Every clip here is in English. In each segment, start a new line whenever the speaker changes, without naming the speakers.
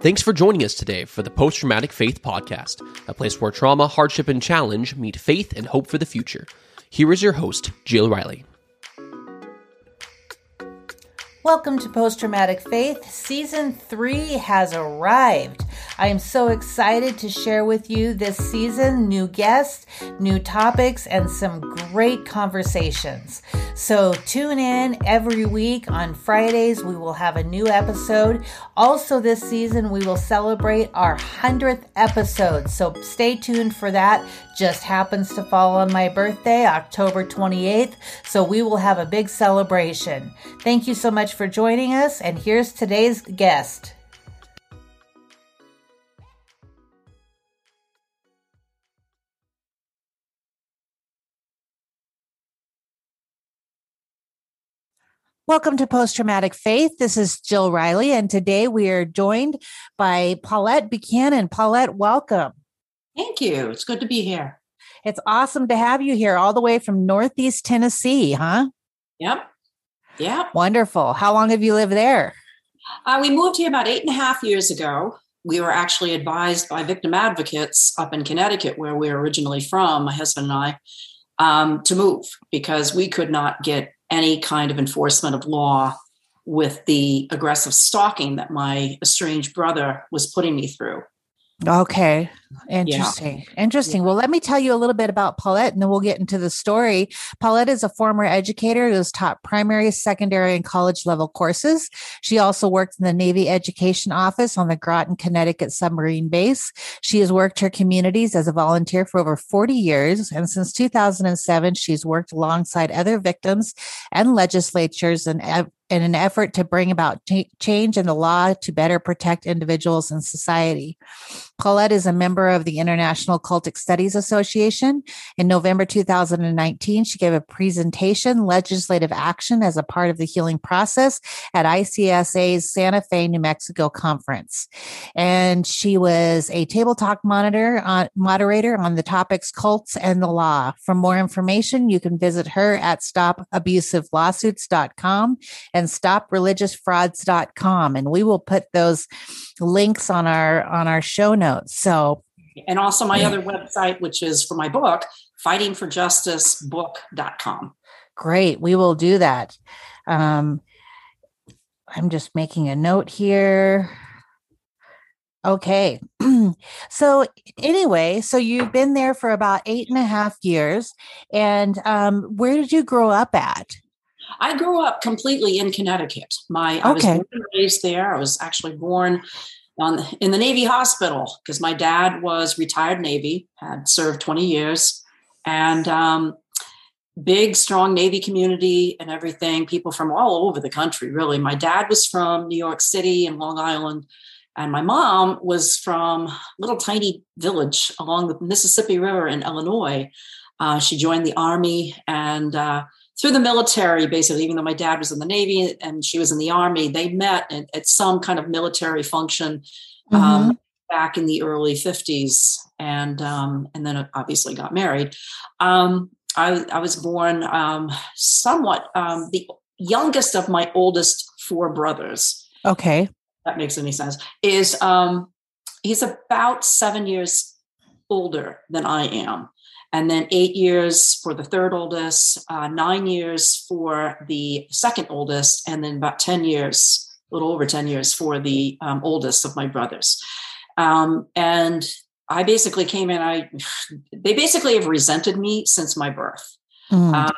Thanks for joining us today for the Post Traumatic Faith Podcast, a place where trauma, hardship, and challenge meet faith and hope for the future. Here is your host, Jill Riley.
Welcome to Post Traumatic Faith. Season 3 has arrived. I am so excited to share with you this season new guests, new topics, and some great conversations. So tune in every week on Fridays. We will have a new episode. Also, this season, we will celebrate our 100th episode. So stay tuned for that. Just happens to fall on my birthday, October 28th. So we will have a big celebration. Thank you so much for joining us. And here's today's guest. Welcome to Post Traumatic Faith. This is Jill Riley, and today we are joined by Paulette Buchanan. Paulette, welcome.
Thank you. It's good to be here.
It's awesome to have you here, all the way from Northeast Tennessee, huh?
Yep. Yep.
Wonderful. How long have you lived there?
Uh, we moved here about eight and a half years ago. We were actually advised by victim advocates up in Connecticut, where we were originally from, my husband and I, um, to move because we could not get any kind of enforcement of law with the aggressive stalking that my estranged brother was putting me through.
Okay. Interesting. Yeah. Interesting. Well, let me tell you a little bit about Paulette and then we'll get into the story. Paulette is a former educator who has taught primary, secondary, and college level courses. She also worked in the Navy Education Office on the Groton, Connecticut submarine base. She has worked her communities as a volunteer for over 40 years. And since 2007, she's worked alongside other victims and legislatures and in an effort to bring about t- change in the law to better protect individuals and society. Paulette is a member of the International Cultic Studies Association. In November 2019, she gave a presentation, Legislative Action as a Part of the Healing Process, at ICSA's Santa Fe, New Mexico conference. And she was a table talk monitor, uh, moderator on the topics cults and the law. For more information, you can visit her at stopabusivelawsuits.com and stopreligiousfrauds.com. And we will put those links on our on our show notes. So
and also my other website, which is for my book, fightingforjusticebook.com.
Great. We will do that. Um, I'm just making a note here. Okay. so, anyway, so you've been there for about eight and a half years. And um, where did you grow up at?
I grew up completely in Connecticut. My I was born and raised there. I was actually born on in the Navy hospital because my dad was retired Navy, had served 20 years, and um, big, strong Navy community and everything. People from all over the country, really. My dad was from New York City and Long Island, and my mom was from a little tiny village along the Mississippi River in Illinois. Uh, she joined the army and. Uh, through the military, basically, even though my dad was in the Navy and she was in the Army, they met at, at some kind of military function um, mm-hmm. back in the early 50s and um, and then obviously got married. Um, I, I, was born um, somewhat um, the youngest of my oldest four brothers.
Okay.
That makes any sense. Is um, he's about seven years older than I am and then eight years for the third oldest, uh, nine years for the second oldest, and then about 10 years, a little over 10 years for the um, oldest of my brothers. Um, and I basically came in, I they basically have resented me since my birth. Mm. Um,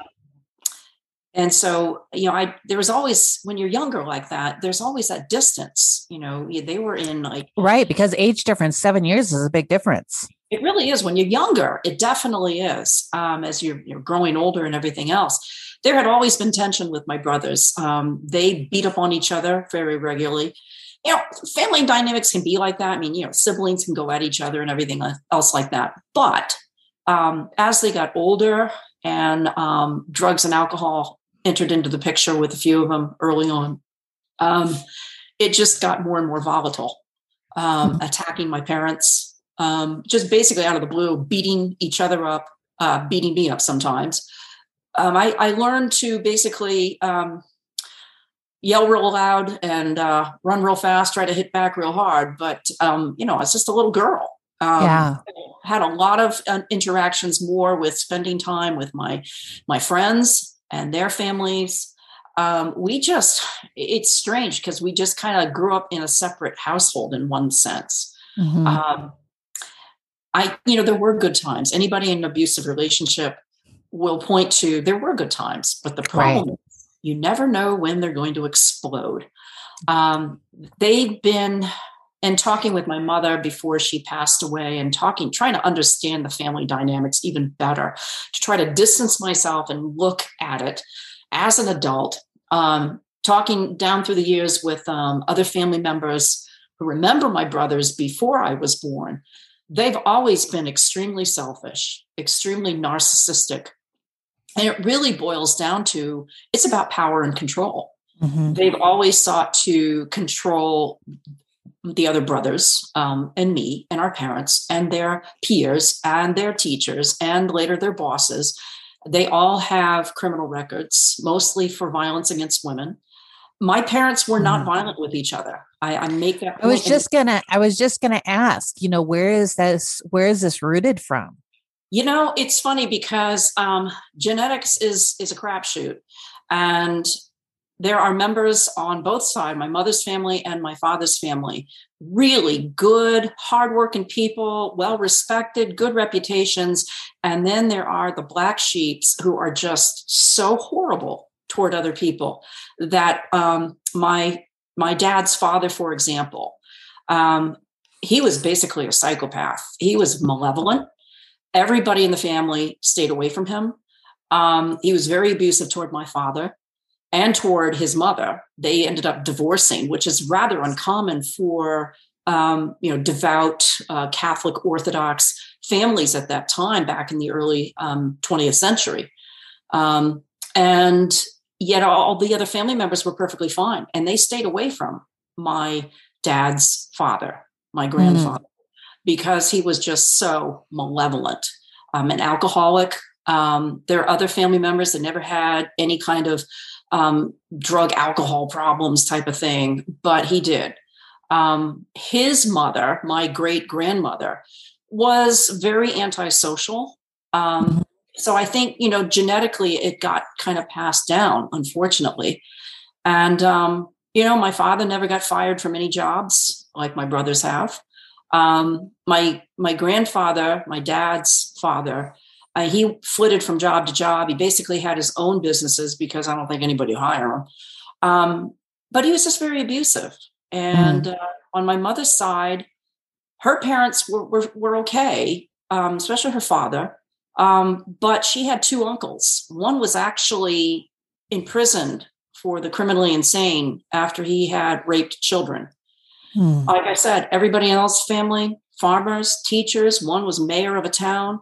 and so you know i there was always when you're younger like that there's always that distance you know they were in like
right because age difference seven years is a big difference
it really is when you're younger. It definitely is. Um, as you're, you're, growing older and everything else, there had always been tension with my brothers. Um, they beat up on each other very regularly. You know, family dynamics can be like that. I mean, you know, siblings can go at each other and everything else like that. But um, as they got older and um, drugs and alcohol entered into the picture with a few of them early on, um, it just got more and more volatile. Um, mm-hmm. attacking my parents, um, just basically out of the blue, beating each other up, uh, beating me up sometimes. Um, I, I, learned to basically um, yell real loud and uh, run real fast, try to hit back real hard. But um, you know, I was just a little girl. Um,
yeah.
Had a lot of uh, interactions more with spending time with my my friends and their families. Um, we just it's strange because we just kind of grew up in a separate household in one sense. Mm-hmm. Um, I, you know, there were good times. Anybody in an abusive relationship will point to there were good times, but the problem right. is you never know when they're going to explode. Um, they've been and talking with my mother before she passed away and talking trying to understand the family dynamics even better to try to distance myself and look at it as an adult um, talking down through the years with um, other family members who remember my brothers before i was born they've always been extremely selfish extremely narcissistic and it really boils down to it's about power and control mm-hmm. they've always sought to control the other brothers um, and me and our parents and their peers and their teachers and later their bosses. They all have criminal records, mostly for violence against women. My parents were not mm. violent with each other. I, I make that.
I was just gonna. I was just gonna ask. You know, where is this? Where is this rooted from?
You know, it's funny because um, genetics is is a crapshoot, and there are members on both sides, my mother's family and my father's family, really good, hardworking people, well respected, good reputations. And then there are the black sheeps who are just so horrible toward other people that um, my my dad's father, for example, um, he was basically a psychopath. He was malevolent. Everybody in the family stayed away from him. Um, he was very abusive toward my father and toward his mother. They ended up divorcing, which is rather uncommon for um, you know devout uh, Catholic Orthodox families at that time, back in the early um, 20th century. Um, and yet, all the other family members were perfectly fine, and they stayed away from my dad's father, my mm-hmm. grandfather, mm. because he was just so malevolent. Um, an alcoholic. Um, there are other family members that never had any kind of um, drug alcohol problems type of thing, but he did. Um, his mother, my great grandmother, was very antisocial. Um, mm-hmm. So I think, you know, genetically it got kind of passed down, unfortunately. And, um, you know, my father never got fired from any jobs like my brothers have. Um, my my grandfather, my dad's father, uh, he flitted from job to job. He basically had his own businesses because I don't think anybody hired him. Um, but he was just very abusive. And mm. uh, on my mother's side, her parents were were, were okay, um, especially her father. Um, but she had two uncles. One was actually imprisoned for the criminally insane after he had raped children. Mm. Like I said, everybody else, family, farmers, teachers. One was mayor of a town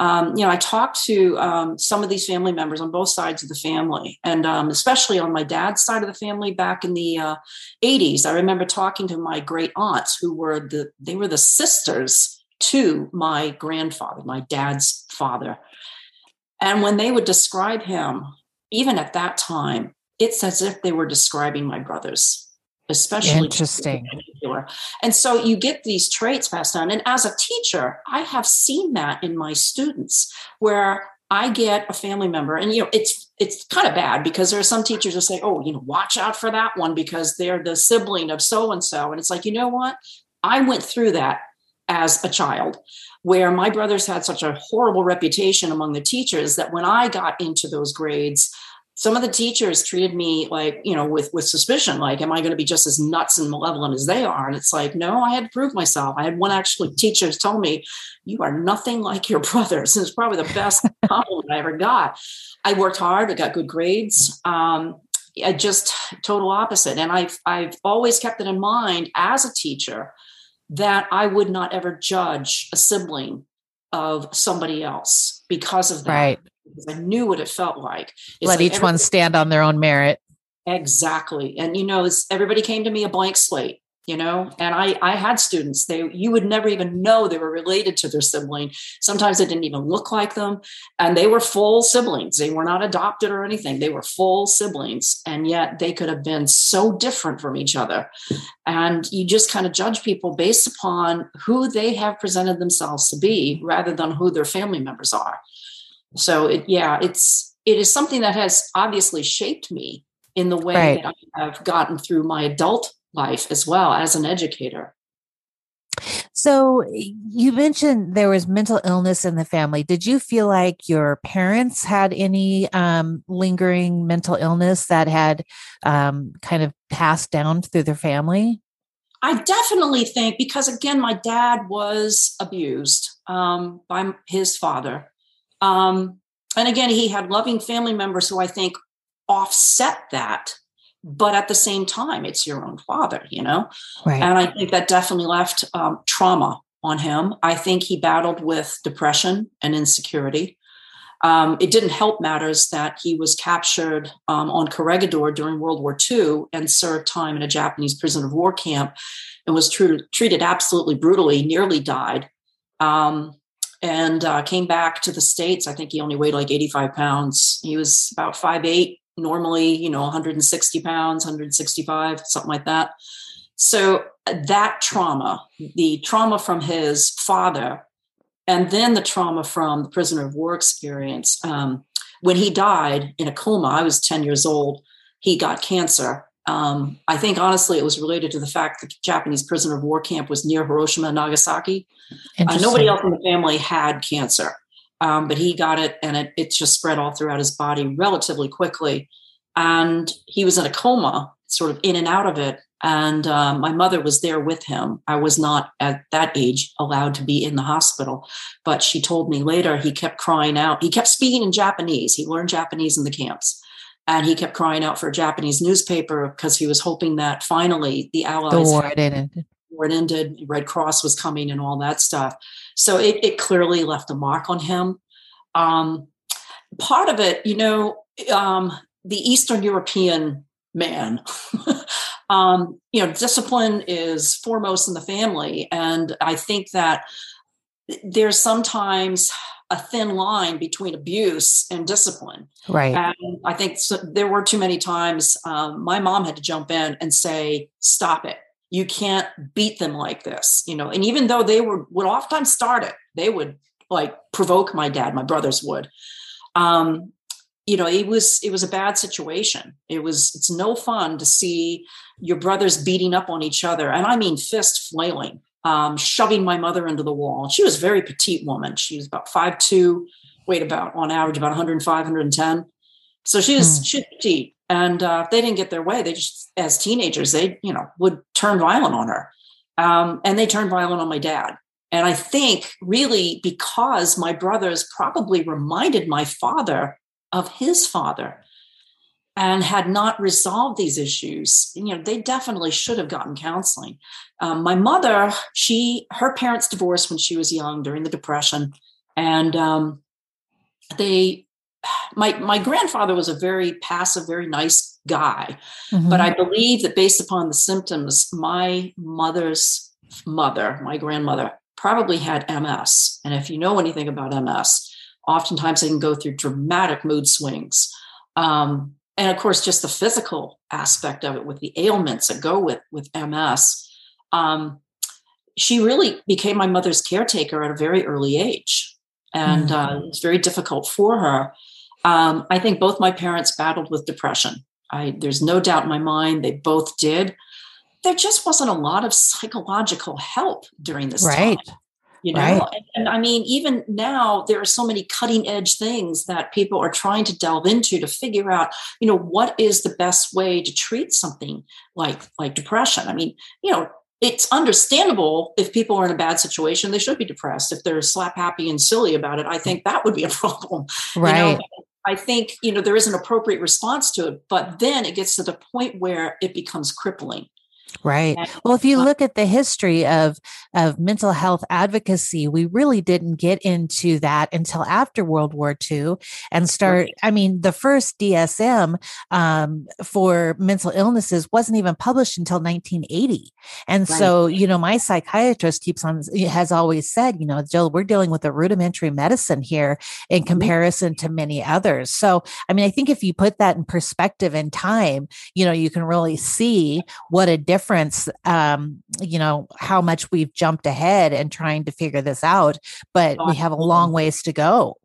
um, you know, I talked to um, some of these family members on both sides of the family, and um, especially on my dad's side of the family back in the uh, 80s. I remember talking to my great aunts, who were the they were the sisters to my grandfather, my dad's father, and when they would describe him, even at that time, it's as if they were describing my brothers especially
interesting.
And so you get these traits passed on. And as a teacher, I have seen that in my students where I get a family member, and you know, it's it's kind of bad because there are some teachers who say, "Oh, you know, watch out for that one because they're the sibling of so and so," and it's like, you know what? I went through that as a child, where my brothers had such a horrible reputation among the teachers that when I got into those grades, some of the teachers treated me like you know with with suspicion like am i going to be just as nuts and malevolent as they are? And it's like no i had to prove myself. I had one actually teacher tell me you are nothing like your brothers and it's probably the best compliment i ever got. I worked hard i got good grades um, I just total opposite. And i've i've always kept it in mind as a teacher that i would not ever judge a sibling of somebody else because of that
right
because I knew what it felt like.
It's Let like each one stand on their own merit.
Exactly. And you know, everybody came to me a blank slate. You know? And i i had students they you would never even know they were related to their sibling. Sometimes they didn't even look like them. And they were full siblings. They were not adopted or anything. They were full siblings. And yet they could have been so different from each other. And you just kind of judge people based upon who they have presented themselves to be rather than who their family members are. So it, yeah it's it is something that has obviously shaped me in the way right. that I have gotten through my adult life as well as an educator.
So you mentioned there was mental illness in the family. Did you feel like your parents had any um, lingering mental illness that had um, kind of passed down through their family?
I definitely think because again, my dad was abused um, by his father, um, and again, he had loving family members who I think offset that but at the same time it's your own father you know? Right. and i think that definitely left um, trauma on him. I think he battled with depression and insecurity. Um, it didn't help matters that he was captured um, on corregidor during world war ii and served time in a japanese prisoner of war camp and was tr- treated absolutely brutally nearly died um, and uh, came back to the states. I think he only weighed like 85 pounds. He was about 5'8 normally, you know, 160 pounds, 165, something like that. So uh, that trauma, the trauma from his father, and then the trauma from the prisoner of war experience. Um, when he died in a coma, I was 10 years old, he got cancer. Um, I think honestly, it was related to the fact that the Japanese prisoner of war camp was near Hiroshima and Nagasaki. Uh, nobody else in the family had cancer um, but he got it and it, it just spread all throughout his body relatively quickly. And he was in a coma, sort of in and out of it. And uh, my mother was there with him. I was not at that age allowed to be in the hospital, but she told me later he kept crying out. He kept speaking in Japanese. He learned Japanese in the camps. And he kept crying out for a Japanese newspaper because he was hoping that finally the Allies. The
war had ended.
War had ended. Red Cross was coming and all that stuff. So it, it clearly left a mark on him. Um, part of it, you know, um, the Eastern European man, um, you know, discipline is foremost in the family. And I think that there's sometimes a thin line between abuse and discipline.
Right.
And I think so, there were too many times um, my mom had to jump in and say, stop it you can't beat them like this you know? And even though they were would oftentimes start it they would like provoke my dad my brothers would. Um you know it was it was a bad situation. It was it's no fun to see your brothers beating up on each other and i mean fist flailing um, shoving my mother into the wall. She was a very petite woman. She was about five two weighed about on average about 105 110 so she was mm. she's petite and uh, they didn't get their way. They just as teenagers they you know would turn violent on her. Um, and they turned violent on my dad. And i think really because my brothers probably reminded my father of his father and had not resolved these issues you know they definitely should have gotten counseling. Um, my mother she her parents divorced when she was young during the depression. And um, they my my grandfather was a very passive, very nice guy, mm-hmm. but I believe that based upon the symptoms, my mother's mother, my grandmother, probably had MS. And if you know anything about MS, oftentimes they can go through dramatic mood swings. Um, and of course, just the physical aspect of it with the ailments that go with with MS. Um, she really became my mother's caretaker at a very early age and mm-hmm. uh, it was very difficult for her. Um, I think both my parents battled with depression. I, there's no doubt in my mind they both did. There just wasn't a lot of psychological help during this right. time. You know, right. and, and I mean, even now there are so many cutting edge things that people are trying to delve into to figure out, you know, what is the best way to treat something like like depression. I mean, you know, it's understandable if people are in a bad situation they should be depressed. If they're slap happy and silly about it i think that would be a problem.
Right
you know? i think you know there is an appropriate response to it but then it gets to the point where it becomes crippling
Right. Well, if you look at the history of of mental health advocacy, we really didn't get into that until after World War II and start. Right. I mean, the first DSM um, for mental illnesses wasn't even published until 1980. And right. so, you know, my psychiatrist keeps on has always said, you know, Jill, we're dealing with a rudimentary medicine here in comparison to many others. So, I mean, I think if you put that in perspective in time, you know, you can really see what a difference difference um, you know how much we've jumped ahead and trying to figure this out but we have a long ways to go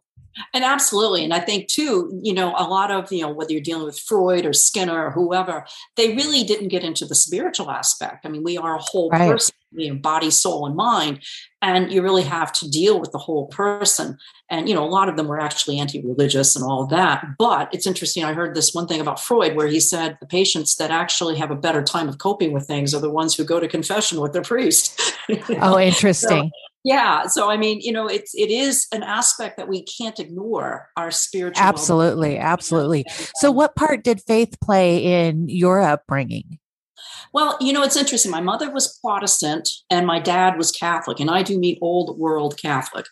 and absolutely. And I think too, you know, a lot of, you know, whether you're dealing with Freud or Skinner or whoever, they really didn't get into the spiritual aspect. I mean, we are a whole right. person, you know, body, soul, and mind. And you really have to deal with the whole person. And, you know, a lot of them were actually anti-religious and all that. But it's interesting. I heard this one thing about Freud where he said the patients that actually have a better time of coping with things are the ones who go to confession with their priest.
oh, interesting.
So, yeah so i mean you know it's it is an aspect that we can't ignore our spiritual
absolutely absolutely so what part did faith play in your upbringing
well, you know, it's interesting. My mother was Protestant and my dad was Catholic, and I do mean old world Catholic.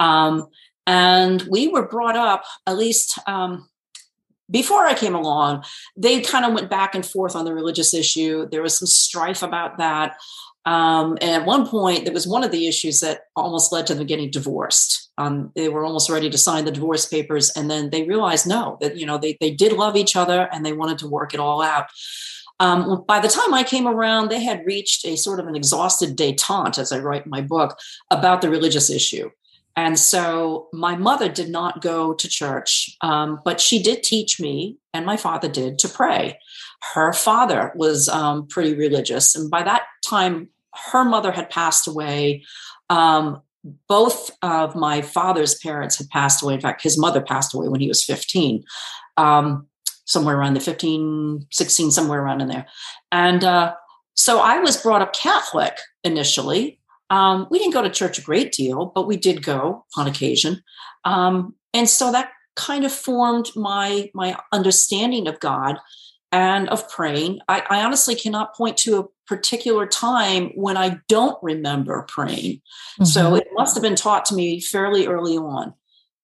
Um, and we were brought up, at least um, before I came along, they kind of went back and forth on the religious issue. There was some strife about that. Um, and at one point, there was one of the issues that almost led to them getting divorced. Um, they were almost ready to sign the divorce papers, and then they realized no, that you know they they did love each other and they wanted to work it all out. Um, by the time I came around, they had reached a sort of an exhausted detente, as I write my book, about the religious issue. And so my mother did not go to church, um, but she did teach me, and my father did, to pray. Her father was um, pretty religious. And by that time, her mother had passed away. Um, both of my father's parents had passed away. In fact, his mother passed away when he was 15. Um, somewhere around the 15, 16, somewhere around in there. And uh, so I was brought up Catholic initially. Um, we didn't go to church a great deal, but we did go on occasion. Um, and so that kind of formed my my understanding of God and of praying. I, I, honestly cannot point to a particular time when I don't remember praying. Mm-hmm. So it must have been taught to me fairly early on.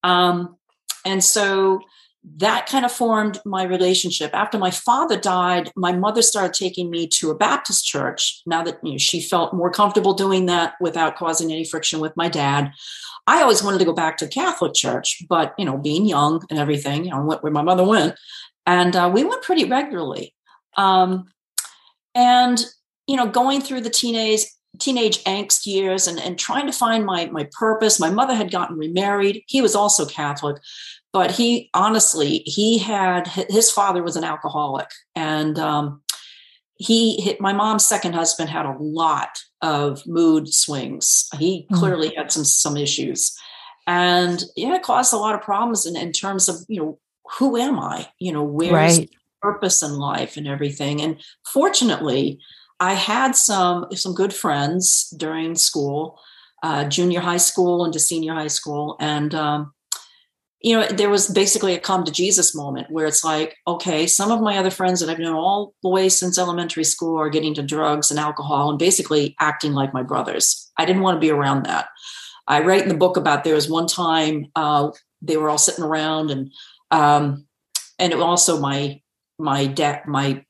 Um, and so that kind of formed my relationship. After my father died, my mother started taking me to a Baptist church. Now that you know, she felt more comfortable doing that without causing any friction with my dad. I always wanted to go back to Catholic church, but you know, being young and everything, you know, went where my mother went, and uh, we went pretty regularly. Um, and you know, going through the teenage teenage angst years and, and trying to find my my purpose. My mother had gotten remarried. He was also Catholic, but he honestly he had his father was an alcoholic and um, he my mom's second husband had a lot of mood swings he mm. clearly had some some issues and yeah it caused a lot of problems in, in terms of you know who am i you know where's right. purpose in life and everything and fortunately i had some some good friends during school uh, junior high school into senior high school and um, you know, there was basically a come to Jesus moment where it's like, okay, some of my other friends that I've known all the way since elementary school are getting to drugs and alcohol and basically acting like my brothers. I didn't want to be around that. I write in the book about there was one time uh, they were all sitting around and um, and also my my dad my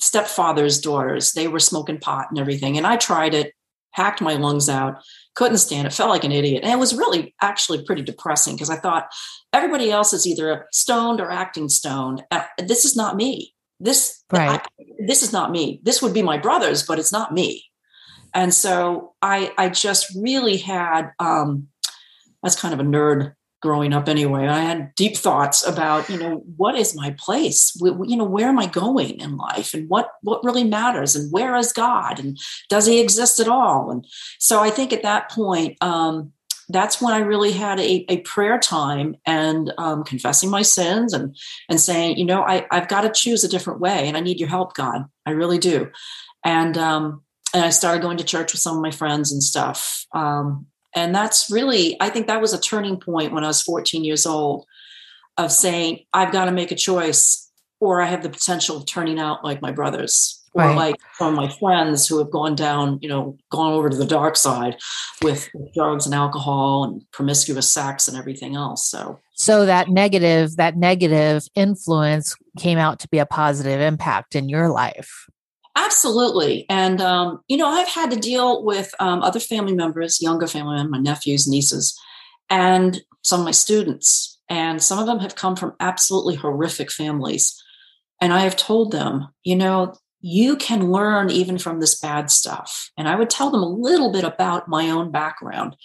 stepfather's daughters they were smoking pot and everything and I tried it hacked my lungs out couldn't stand it felt like an idiot and it was really actually pretty depressing because i thought everybody else is either stoned or acting stoned uh, this is not me. This right. I, this is not me. This would be my brothers but it's not me. And so i i just really had um that's kind of a nerd growing up anyway i had deep thoughts about you know what is my place? You know where am i going in life? And what what really matters? And where is god? And does he exist at all? And so i think at that point um, that's when i really had a, a prayer time and um, confessing my sins and and saying you know I, i've got to choose a different way and i need your help god. I really do. And um, and i started going to church with some of my friends and stuff um, and that's really, I think that was a turning point when I was 14 years old of saying, I've got to make a choice or I have the potential of turning out like my brothers or right. like from my friends who have gone down, you know, gone over to the dark side with, with drugs and alcohol and promiscuous sex and everything else. So,
so that negative, that negative influence came out to be a positive impact in your life.
Absolutely. And, um, you know, I've had to deal with um, other family members, younger family members, my nephews, nieces, and some of my students. And some of them have come from absolutely horrific families. And I have told them, you know, you can learn even from this bad stuff. And I would tell them a little bit about my own background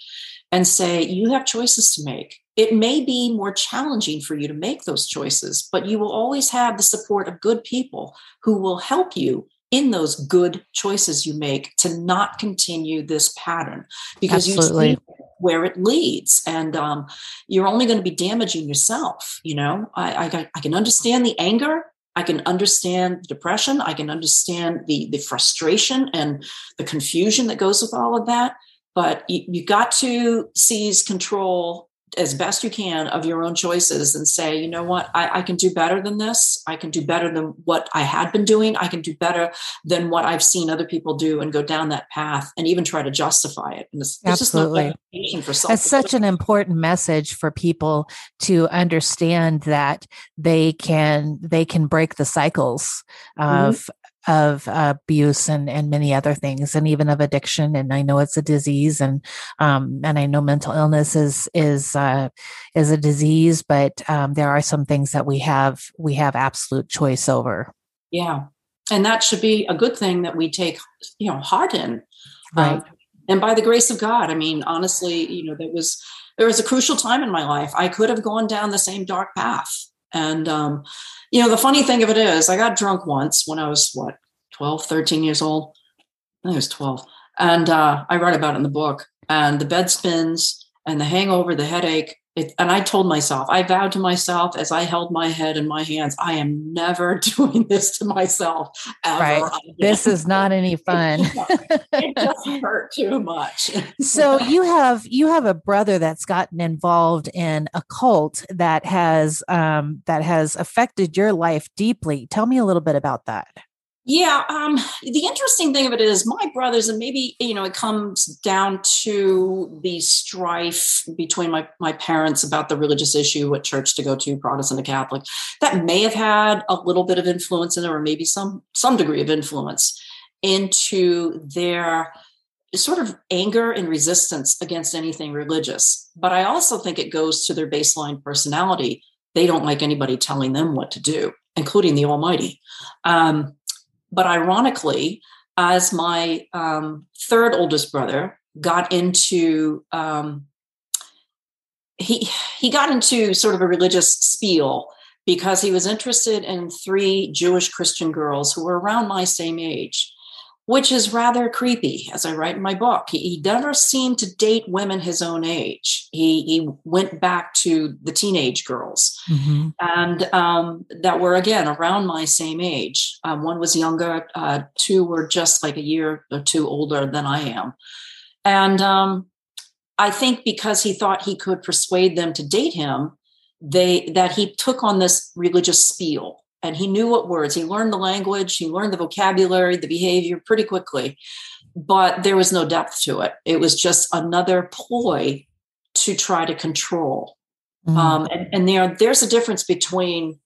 and say, you have choices to make. It may be more challenging for you to make those choices, but you will always have the support of good people who will help you in those good choices you make to not continue this pattern because Absolutely. you see where it leads and um, you're only going to be damaging yourself you know I, I, I can understand the anger I can understand the depression. I can understand the the frustration and the confusion that goes with all of that. But you, you got to seize control as best you can of your own choices and say, you know what, I, I, can do better than this. I can do better than what I had been doing. I can do better than what I've seen other people do and go down that path and even try to justify it. And it's,
Absolutely. It's That's such an important message for people to understand that they can they can break the cycles mm-hmm. of of uh, abuse and and many other things and even of addiction. And i know it's a disease and um and i know mental illness is is uh is a disease but um there are some things that we have we have absolute choice over.
Yeah. And that should be a good thing that we take you know heart in
right. um,
and by the grace of god. I mean honestly you know there was there was a crucial time in my life. I could have gone down the same dark path. And, um, you know, the funny thing of it is, I got drunk once when I was, what, 12, 13 years old? I think was 12. And uh, I write about it in the book. And the bed spins and the hangover, the headache, it, and I told myself, I vowed to myself as I held my head in my hands, I am never doing this to myself ever. Right.
This is not any fun.
it just hurt too much.
so you have you have a brother that's gotten involved in a cult that has um, that has affected your life deeply. Tell me a little bit about that.
Yeah, um, the interesting thing of it is my brothers, and maybe you know, it comes down to the strife between my my parents about the religious issue, what church to go to, Protestant or Catholic. That may have had a little bit of influence in it, or maybe some some degree of influence into their sort of anger and resistance against anything religious. But I also think it goes to their baseline personality. They don't like anybody telling them what to do, including the Almighty. Um, but ironically, as my um, third oldest brother got into um, he he got into sort of a religious spiel because he was interested in three Jewish Christian girls who were around my same age which is rather creepy, as I write in my book. He, he never seemed to date women his own age. He, he went back to the teenage girls, mm-hmm. and um, that were again around my same age. Um, one was younger, uh, two were just like a year or two older than I am, and um, I think because he thought he could persuade them to date him, they that he took on this religious spiel and he knew what words. He learned the language he learned the vocabulary the behavior pretty quickly but there was no depth to it. It was just another ploy to try to control. Mm-hmm. um, and, and there there's a difference between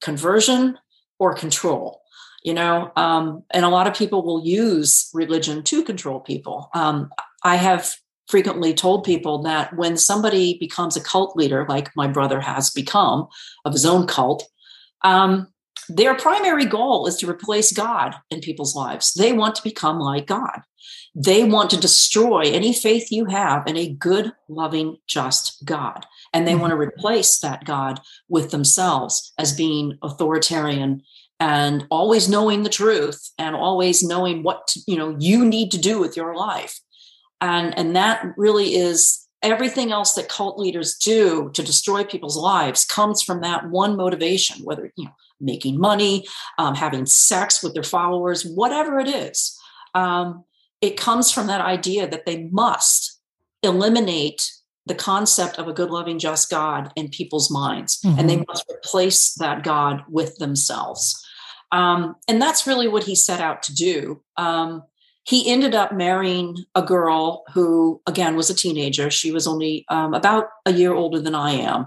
conversion or control you know? Um, and a lot of people will use religion to control people. Um, i have frequently told people that when somebody becomes a cult leader like my brother has become of his own cult um, their primary goal is to replace God in people's lives. They want to become like God. They want to destroy any faith you have in a good, loving, just God. And they want to mm-hmm. replace that God with themselves as being authoritarian and always knowing the truth and always knowing what to, you know you need to do with your life. And and that really is everything else that cult leaders do to destroy people's lives comes from that one motivation whether you know making money, um, having sex with their followers, whatever it is. Um, it comes from that idea that they must eliminate the concept of a good, loving, just God in people's minds, mm-hmm. and they mm-hmm. must replace that God with themselves. Um, and that's really what he set out to do. Um, he ended up marrying a girl who, again, was a teenager. She was only um, about a year older than I am.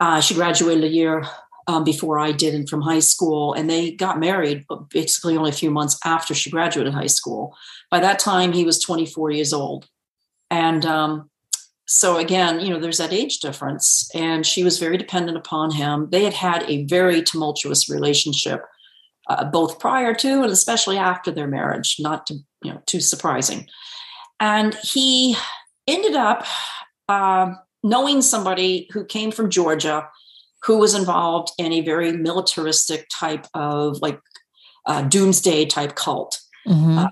Uh, she graduated a year um, before I did and from high school, and they got married basically only a few months after she graduated high school. By that time, he was 24 years old. And um, so again, you know, there's that age difference, and she was very dependent upon him. They had had a very tumultuous relationship, uh, both prior to and especially after their marriage. Not to you know too surprising, and he ended up uh, knowing somebody who came from Georgia, who was involved in a very militaristic type of like uh, doomsday type cult, mm-hmm. Uh,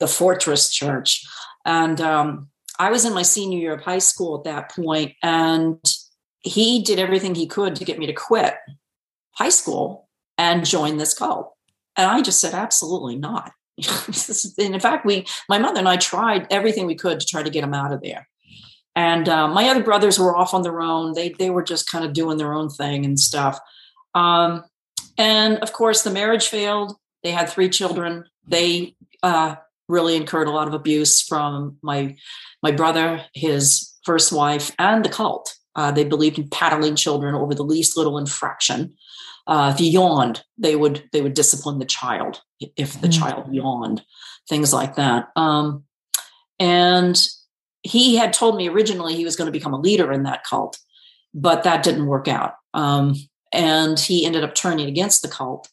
the Fortress Church, and um, I was in my senior year of high school at that point, and he did everything he could to get me to quit high school and join this cult. And I just said, absolutely not. and in fact, we, my mother and I tried everything we could to try to get him out of there. And uh, my other brothers were off on their own. They they were just kind of doing their own thing and stuff. Um, and of course, the marriage failed. They had three children. They uh, really incurred a lot of abuse from my my brother, his first wife, and the cult. Uh, they believed in paddling children over the least little infraction. Uh, if you yawned, they would they would discipline the child if the mm. child yawned, things like that. Um, and he had told me originally he was going to become a leader in that cult, but that didn't work out. Um, and he ended up turning against the cult.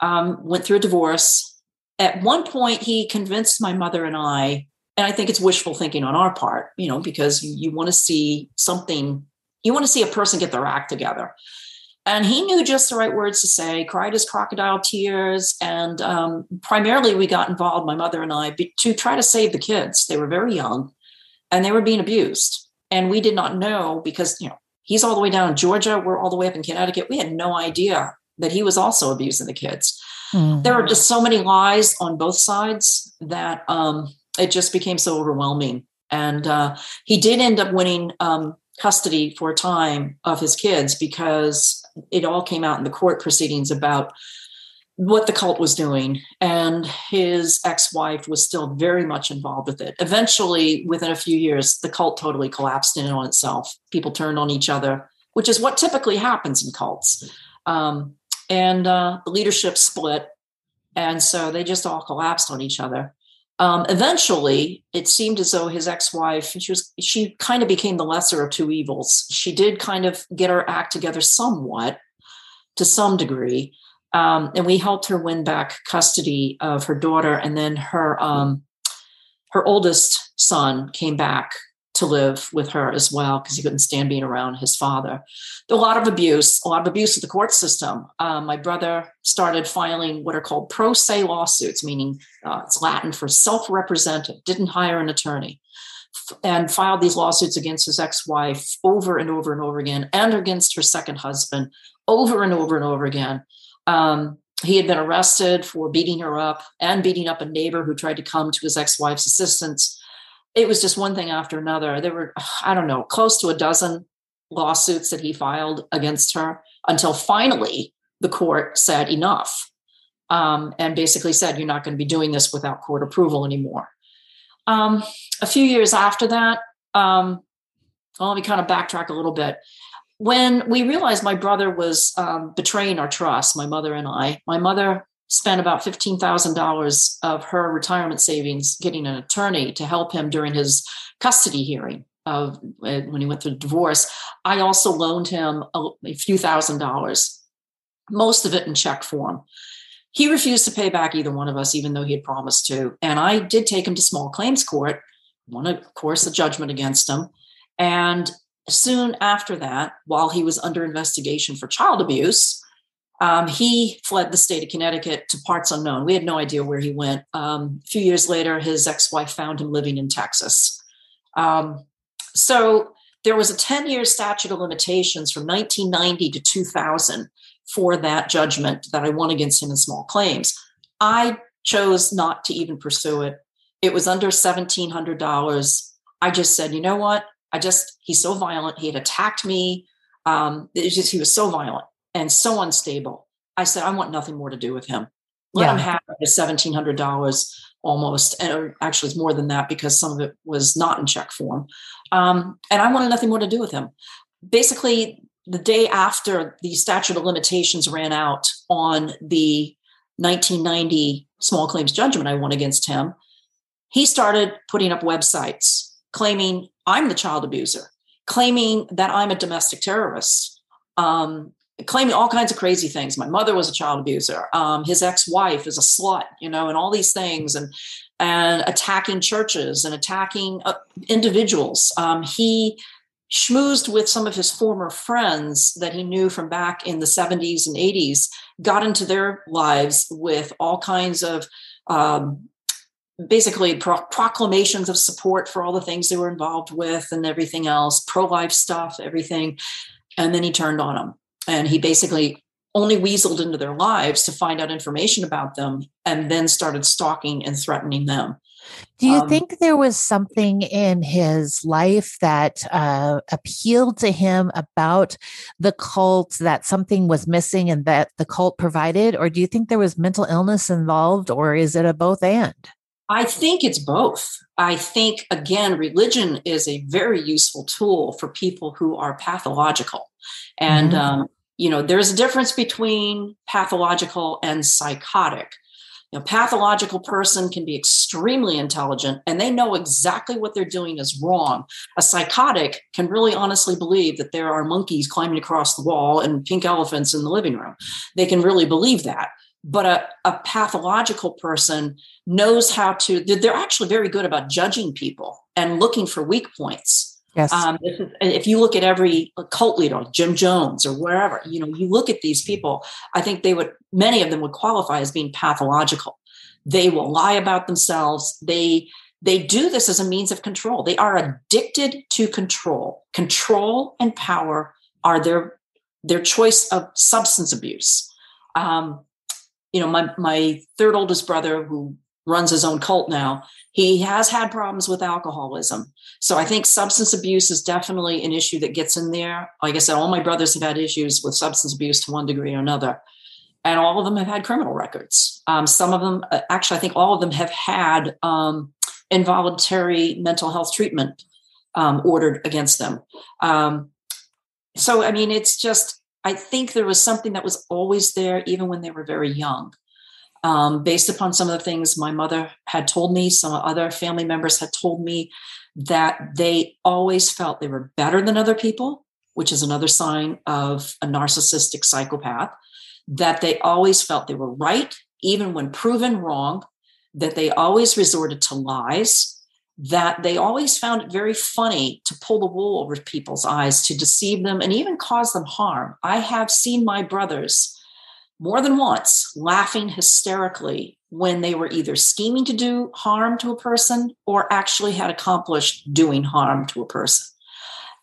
Um, went through a divorce. At one point, he convinced my mother and I and I think it's wishful thinking on our part, you know, because you, want to see something, you want to see a person get their act together. And he knew just the right words to say, cried his crocodile tears. And um, primarily, we got involved, my mother and I, to try to save the kids. They were very young and they were being abused. And we did not know because, you know, he's all the way down in Georgia, we're all the way up in Connecticut. We had no idea that he was also abusing the kids. Mm-hmm. There were just so many lies on both sides that um, it just became so overwhelming. And uh, he did end up winning um, custody for a time of his kids because it all came out in the court proceedings about what the cult was doing. And his ex wife was still very much involved with it. Eventually, within a few years, the cult totally collapsed in on itself. People turned on each other, which is what typically happens in cults. Um, and uh, the leadership split. And so they just all collapsed on each other. Um, eventually, it seemed as though his ex-wife she was she kind of became the lesser of two evils. She did kind of get her act together somewhat, to some degree, um, and we helped her win back custody of her daughter, and then her um, her oldest son came back to live with her as well because he couldn't stand being around his father. A lot of abuse, a lot of abuse of the court system. Um, my brother started filing what are called pro se lawsuits, meaning uh, it's Latin for self represented, didn't hire an attorney, and filed these lawsuits against his ex wife over and over and over again, and against her second husband over and over and over again. Um, he had been arrested for beating her up and beating up a neighbor who tried to come to his ex wife's assistance it was just one thing after another. There were, I don't know, close to a dozen lawsuits that he filed against her until finally the court said enough um, and basically said, you're not going to be doing this without court approval anymore. Um, a few years after that, um, well, let me kind of backtrack a little bit. When we realized my brother was um, betraying our trust, my mother and I, my mother spent about $15,000 of her retirement savings getting an attorney to help him during his custody hearing of uh, when he went through divorce. I also loaned him a, a few thousand dollars, most of it in check form. He refused to pay back either one of us, even though he had promised to. And I did take him to small claims court, won, of course, a judgment against him. And soon after that, while he was under investigation for child abuse, um, he fled the state of Connecticut to parts unknown. We had no idea where he went. Um, a few years later, his ex wife found him living in Texas. Um, so there was a 10 year statute of limitations from 1990 to 2000 for that judgment that I won against him in small claims. I chose not to even pursue it. It was under $1,700. I just said, you know what? I just, he's so violent. He had attacked me. Um, just, he was so violent and so unstable. I said, I want nothing more to do with him. Let yeah. him have his seventeen hundred dollars almost, and actually it's more than that because some of it was not in check form. Um, and I wanted nothing more to do with him. Basically, the day after the statute of limitations ran out on the 1990 small claims judgment I won against him, he started putting up websites claiming I'm the child abuser, claiming that I'm a domestic terrorist, um, claiming all kinds of crazy things. My mother was a child abuser. Um, his ex-wife is a slut, you know, and all these things, and and attacking churches and attacking uh, individuals. Um, he schmoozed with some of his former friends that he knew from back in the 70s and 80s, got into their lives with all kinds of um, basically pro- proclamations of support for all the things they were involved with and everything else, pro life stuff, everything. And then he turned on them. And he basically only weaseled into their lives to find out information about them and then started stalking and threatening them.
Do you um, think there was something in his life that uh, appealed to him about the cult that something was missing and that the cult provided? Or do you think there was mental illness involved, or is it a both and?
I think it's both. I think, again, religion is a very useful tool for people who are pathological. And, mm-hmm. um, you know, there's a difference between pathological and psychotic. You know, pathological person can be extremely intelligent and they know exactly what they're doing is wrong. A psychotic can really honestly believe that there are monkeys climbing across the wall and pink elephants in the living room. They can really believe that. But a, a pathological person knows how to, they're actually very good about judging people and looking for weak points.
Yes. Um,
if you look at every cult leader, Jim Jones or wherever, you know, you look at these people, I think they would, many of them would qualify as being pathological. They will lie about themselves. They, they do this as a means of control. They are addicted to control. Control and power are their, their choice of substance abuse. Um, you know, my, my third oldest brother who runs his own cult now, he has had problems with alcoholism. So I think substance abuse is definitely an issue that gets in there. Like I said, all my brothers have had issues with substance abuse to one degree or another. And all of them have had criminal records. Um, some of them, uh, actually, I think all of them have had um, involuntary mental health treatment um, ordered against them. Um, so, I mean, it's just, I think there was something that was always there, even when they were very young um, based upon some of the things my mother had told me, some other family members had told me that they always felt they were better than other people, which is another sign of a narcissistic psychopath, that they always felt they were right, even when proven wrong, that they always resorted to lies. That they always found it very funny to pull the wool over people's eyes, to deceive them, and even cause them harm. I have seen my brothers more than once laughing hysterically when they were either scheming to do harm to a person or actually had accomplished doing harm to a person.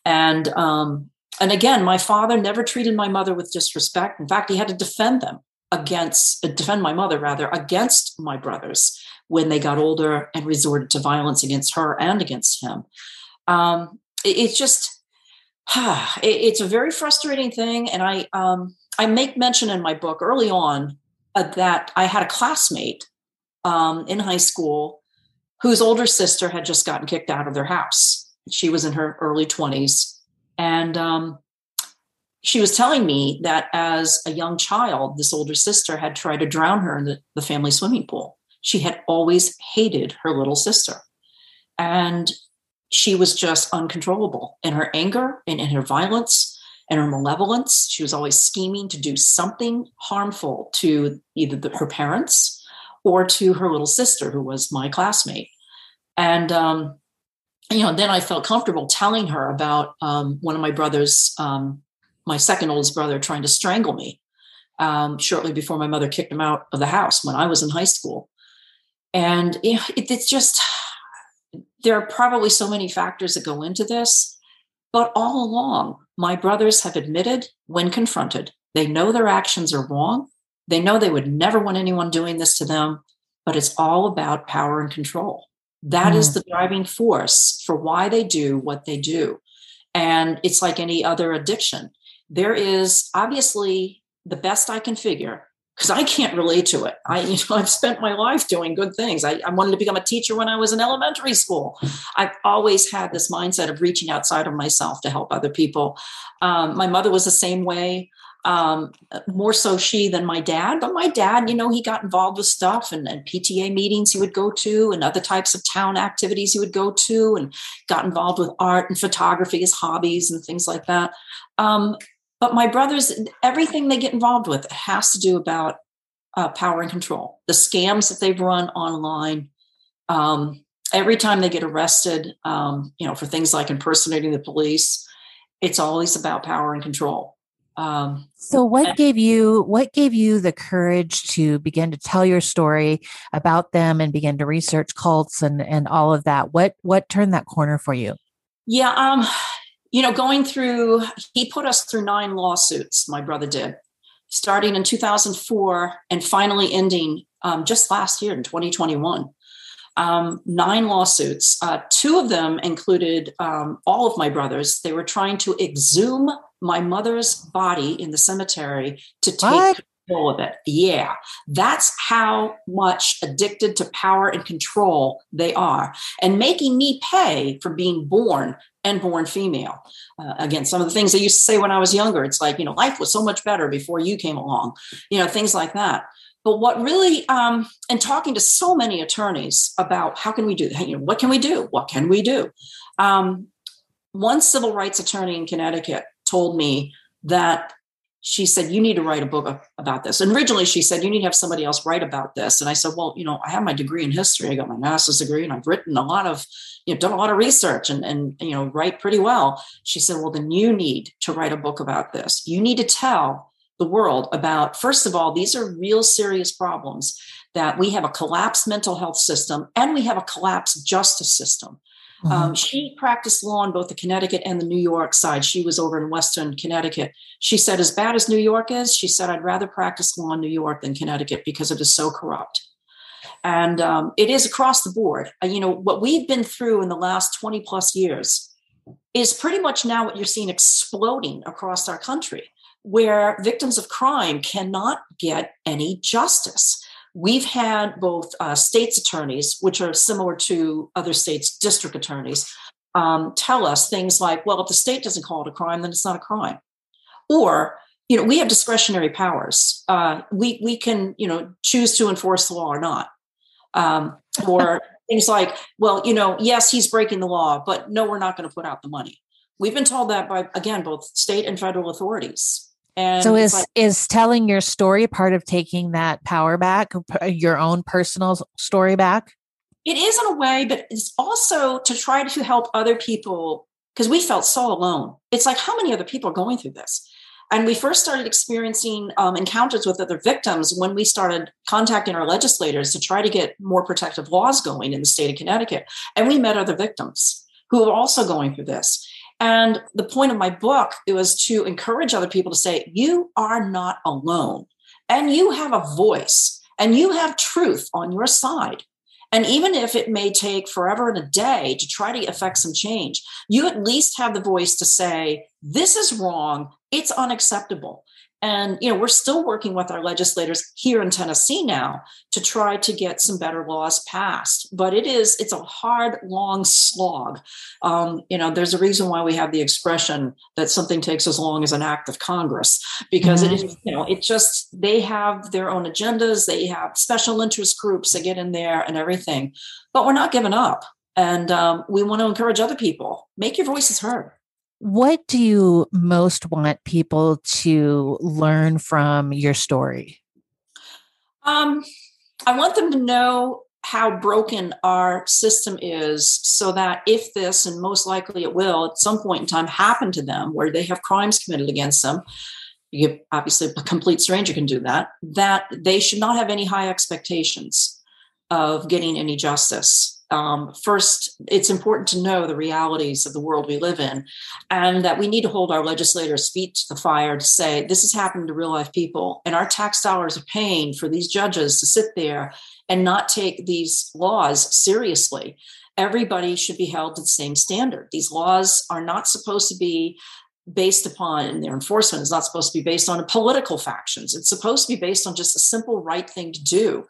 And um, and again, my father never treated my mother with disrespect. In fact, he had to defend them against uh, defend my mother rather against my brothers when they got older and resorted to violence against her and against him. Um, it, it's just it, it's a very frustrating thing, and I um, I make mention in my book early on uh, that I had a classmate um, in high school whose older sister had just gotten kicked out of their house. She was in her early 20s. And um, she was telling me that as a young child, this older sister had tried to drown her in the, the family swimming pool. She had always hated her little sister. And she was just uncontrollable in her anger and in her violence and her malevolence. She was always scheming to do something harmful to either the, her parents or to her little sister, who was my classmate. And, um, you know, then I felt comfortable telling her about um, one of my brothers, um, my second oldest brother, trying to strangle me um, shortly before my mother kicked him out of the house when I was in high school. And you know, it, it's just, there are probably so many factors that go into this, but all along, my brothers have admitted when confronted, they know their actions are wrong. They know they would never want anyone doing this to them, but it's all about power and control. That mm. is the driving force for why they do what they do. And it's like any other addiction. There is obviously the best I can figure because I can't relate to it. I, you know, I've spent my life doing good things. I, I, wanted to become a teacher when I was in elementary school. I've always had this mindset of reaching outside of myself to help other people. Um, my mother was the same way. Um, more so she than my dad, but my dad, you know, he got involved with stuff and, and PTA meetings he would go to and other types of town activities he would go to and got involved with art and photography as hobbies and things like that. Um, but my brothers, everything they get involved with has to do about uh, power and control. The scams that they've run online. Um, every time they get arrested, um, you know, for things like impersonating the police, it's always about power and control.
Um, so what and- gave you what gave you the courage to begin to tell your story about them and begin to research cults and and all of that? What what turned that corner for you?
Yeah, um, you know, going through, he put us through nine lawsuits, my brother did, starting in 2004 and finally ending um, just last year in 2021. Um, nine lawsuits. Uh, two of them included um, all of my brothers. They were trying to exhume my mother's body in the cemetery to take what? control of it. Yeah, that's how much addicted to power and control they are, and making me pay for being born and born female. Uh, again, some of the things I used to say when I was younger, it's like, you know, life was so much better before you came along, you know, things like that. But what really, um, and talking to so many attorneys about how can we do that? You know, what can we do? What can we do? Um, one civil rights attorney in Connecticut told me that she said, You need to write a book about this. And originally she said, You need to have somebody else write about this. And I said, Well, you know, I have my degree in history. I got my master's degree and I've written a lot of, you know, done a lot of research and, and, you know, write pretty well. She said, Well, then you need to write a book about this. You need to tell the world about, first of all, these are real serious problems that we have a collapsed mental health system and we have a collapsed justice system. Mm-hmm. Um, she practiced law on both the Connecticut and the New York side. She was over in Western Connecticut. She said, as bad as New York is, she said, I'd rather practice law in New York than Connecticut because it is so corrupt. And um, it is across the board. Uh, you know, what we've been through in the last 20 plus years is pretty much now what you're seeing exploding across our country, where victims of crime cannot get any justice we've had both uh, states attorneys, which are similar to other states' district attorneys, um, tell us things like, well, if the state doesn't call it a crime, then it's not a crime. Or, you know, we have discretionary powers. Uh, we, we can, you know, choose to enforce the law or not. Um, or things like, well, you know, yes, he's breaking the law, but no, we're not going to put out the money. We've been told that by, again, both state and federal authorities.
And so is like, is telling your story part of taking that power back, your own personal story back?
It is in a way, but it's also to try to help other people because we felt so alone. It's like how many other people are going through this? And we first started experiencing um, encounters with other victims when we started contacting our legislators to try to get more protective laws going in the state of Connecticut. And we met other victims who were also going through this. And the point of my book it was to encourage other people to say, you are not alone and you have a voice and you have truth on your side. And even if it may take forever and a day to try to affect some change, you at least have the voice to say, this is wrong. It's unacceptable. And you know, we're still working with our legislators here in Tennessee now to try to get some better laws passed. But it is it's a hard, long slog. Um, you know, there's a reason why we have the expression that something takes as long as an act of Congress because mm-hmm. it is you know it just they have their own agendas, they have special interest groups that get in there and everything. But we're not giving up, and um, we want to encourage other people make your voices heard.
What do you most want people to learn from your story?
Um, I want them to know how broken our system is so that if this, and most likely it will at some point in time, happen to them where they have crimes committed against them, you, obviously a complete stranger can do that, that they should not have any high expectations of getting any justice um, first, it's important to know the realities of the world we live in, and that we need to hold our legislators' feet to the fire to say, this is happening to real life people, and our tax dollars are paying for these judges to sit there and not take these laws seriously. Everybody should be held to the same standard. These laws are not supposed to be based upon their enforcement is not supposed to be based on political factions. It's supposed to be based on just a simple right thing to do.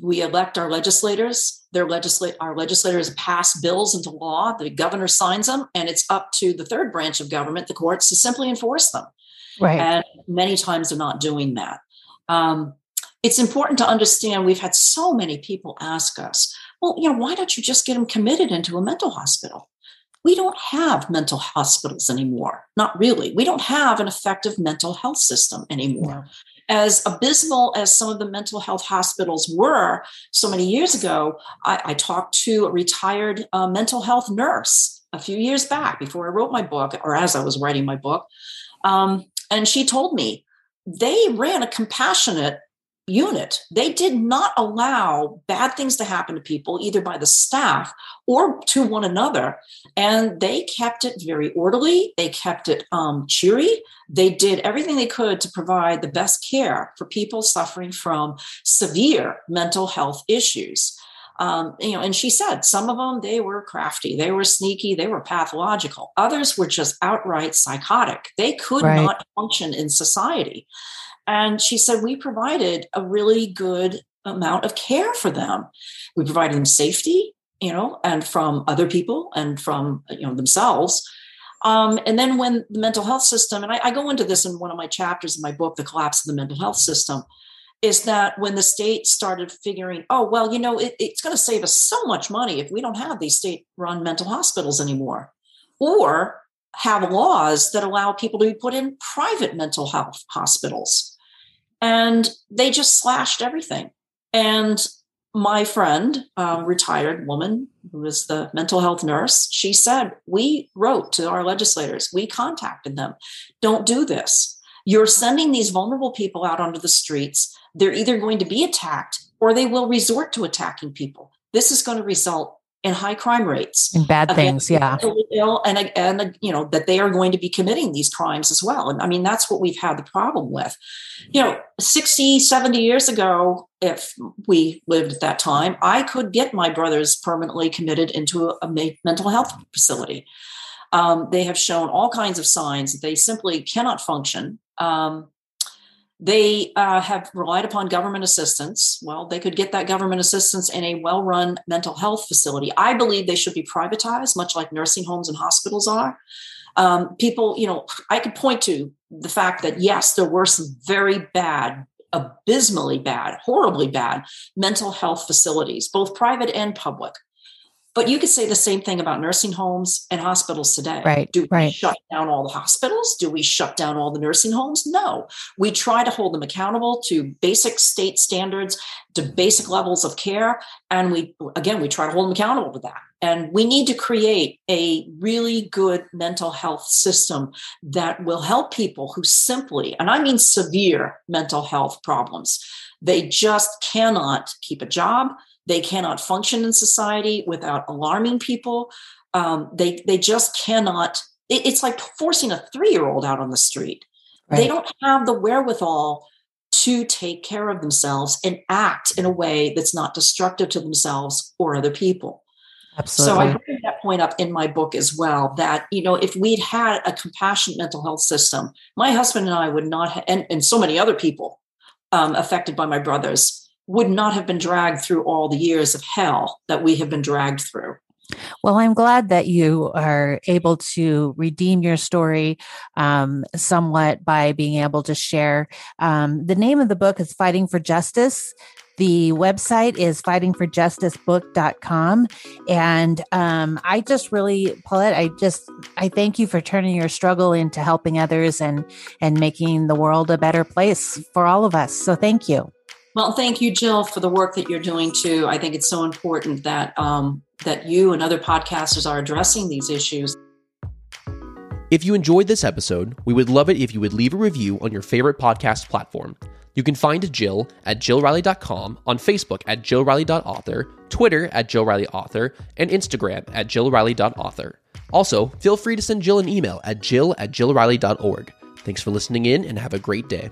We elect our legislators. Their legislate our legislators pass bills into law. The governor signs them, and it's up to the third branch of government, the courts, to simply enforce them.
Right.
And many times they're not doing that. Um, it's important to understand. We've had so many people ask us, "Well, you know, why don't you just get them committed into a mental hospital?" we don't have mental hospitals anymore. Not really. We don't have an effective mental health system anymore. As abysmal as some of the mental health hospitals were so many years ago, I, I talked to a retired uh, mental health nurse a few years back before I wrote my book, or as I was writing my book. Um, and she told me they ran a compassionate unit. They did not allow bad things to happen to people, either by the staff or to one another. And they kept it very orderly. They kept it um, cheery. They did everything they could to provide the best care for people suffering from severe mental health issues. Um, you know, and she said some of them they were crafty, they were sneaky, they were pathological. Others were just outright psychotic. They could right. not function in society. And she said, We provided a really good amount of care for them. We provided them safety, you know, and from other people and from, you know, themselves. Um, and then when the mental health system, and I, I go into this in one of my chapters in my book, The Collapse of the Mental Health System, is that when the state started figuring, oh, well, you know, it, it's going to save us so much money if we don't have these state run mental hospitals anymore. Or have laws that allow people to be put in private mental health hospitals and they just slashed everything. And my friend, a retired woman who was the mental health nurse, she said, We wrote to our legislators, we contacted them. Don't do this. You're sending these vulnerable people out onto the streets. They're either going to be attacked or they will resort to attacking people. This is going to result and high crime rates
and bad things yeah.
and and you know that they are going to be committing these crimes as well. And i mean that's what we've had the problem with. You know 60 70 years ago if we lived at that time i could get my brothers permanently committed into a, a mental health facility. Um, they have shown all kinds of signs that they simply cannot function. Um, they uh, have relied upon government assistance. Well, they could get that government assistance in a well run mental health facility. I believe they should be privatized, much like nursing homes and hospitals are. Um, people, you know, I could point to the fact that, yes, there were some very bad, abysmally bad, horribly bad mental health facilities, both private and public. But you could say the same thing about nursing homes and hospitals today.
Right.
Do we
right.
shut down all the hospitals? Do we shut down all the nursing homes? No. We try to hold them accountable to basic state standards, to basic levels of care. And we, again, we try to hold them accountable to that. And we need to create a really good mental health system that will help people who simply, and I mean severe mental health problems, they just cannot keep a job they cannot function in society without alarming people. Um, they they just cannot. It, it's like forcing a three year old out on the street. Right. They don't have the wherewithal to take care of themselves and act in a way that's not destructive to themselves or other people.
Absolutely.
So I bring that point up in my book as well. That you know, if we'd had a compassionate mental health system, my husband and I would not, ha- and and so many other people um, affected by my brothers would not have been dragged through all the years of hell that we have been dragged through.
Well, I'm glad that you are able to redeem your story um, somewhat by being able to share. Um, the name of the book is Fighting for Justice. The website is fightingforjusticebook.com. And um, I just really, Paulette, I just, I thank you for turning your struggle into helping others and, and making the world a better place for all of us. So thank you.
Well, thank you, Jill, for the work that you're doing too. I think it's so important that um, that you and other podcasters are addressing these issues.
If you enjoyed this episode, we would love it if you would leave a review on your favorite podcast platform. You can find Jill at jillriley.com, on Facebook at jillriley.author, Twitter at jillrileyauthor, and Instagram at jillriley.author. Also, feel free to send Jill an email at jill at jillriley.org. Thanks for listening in and have a great day.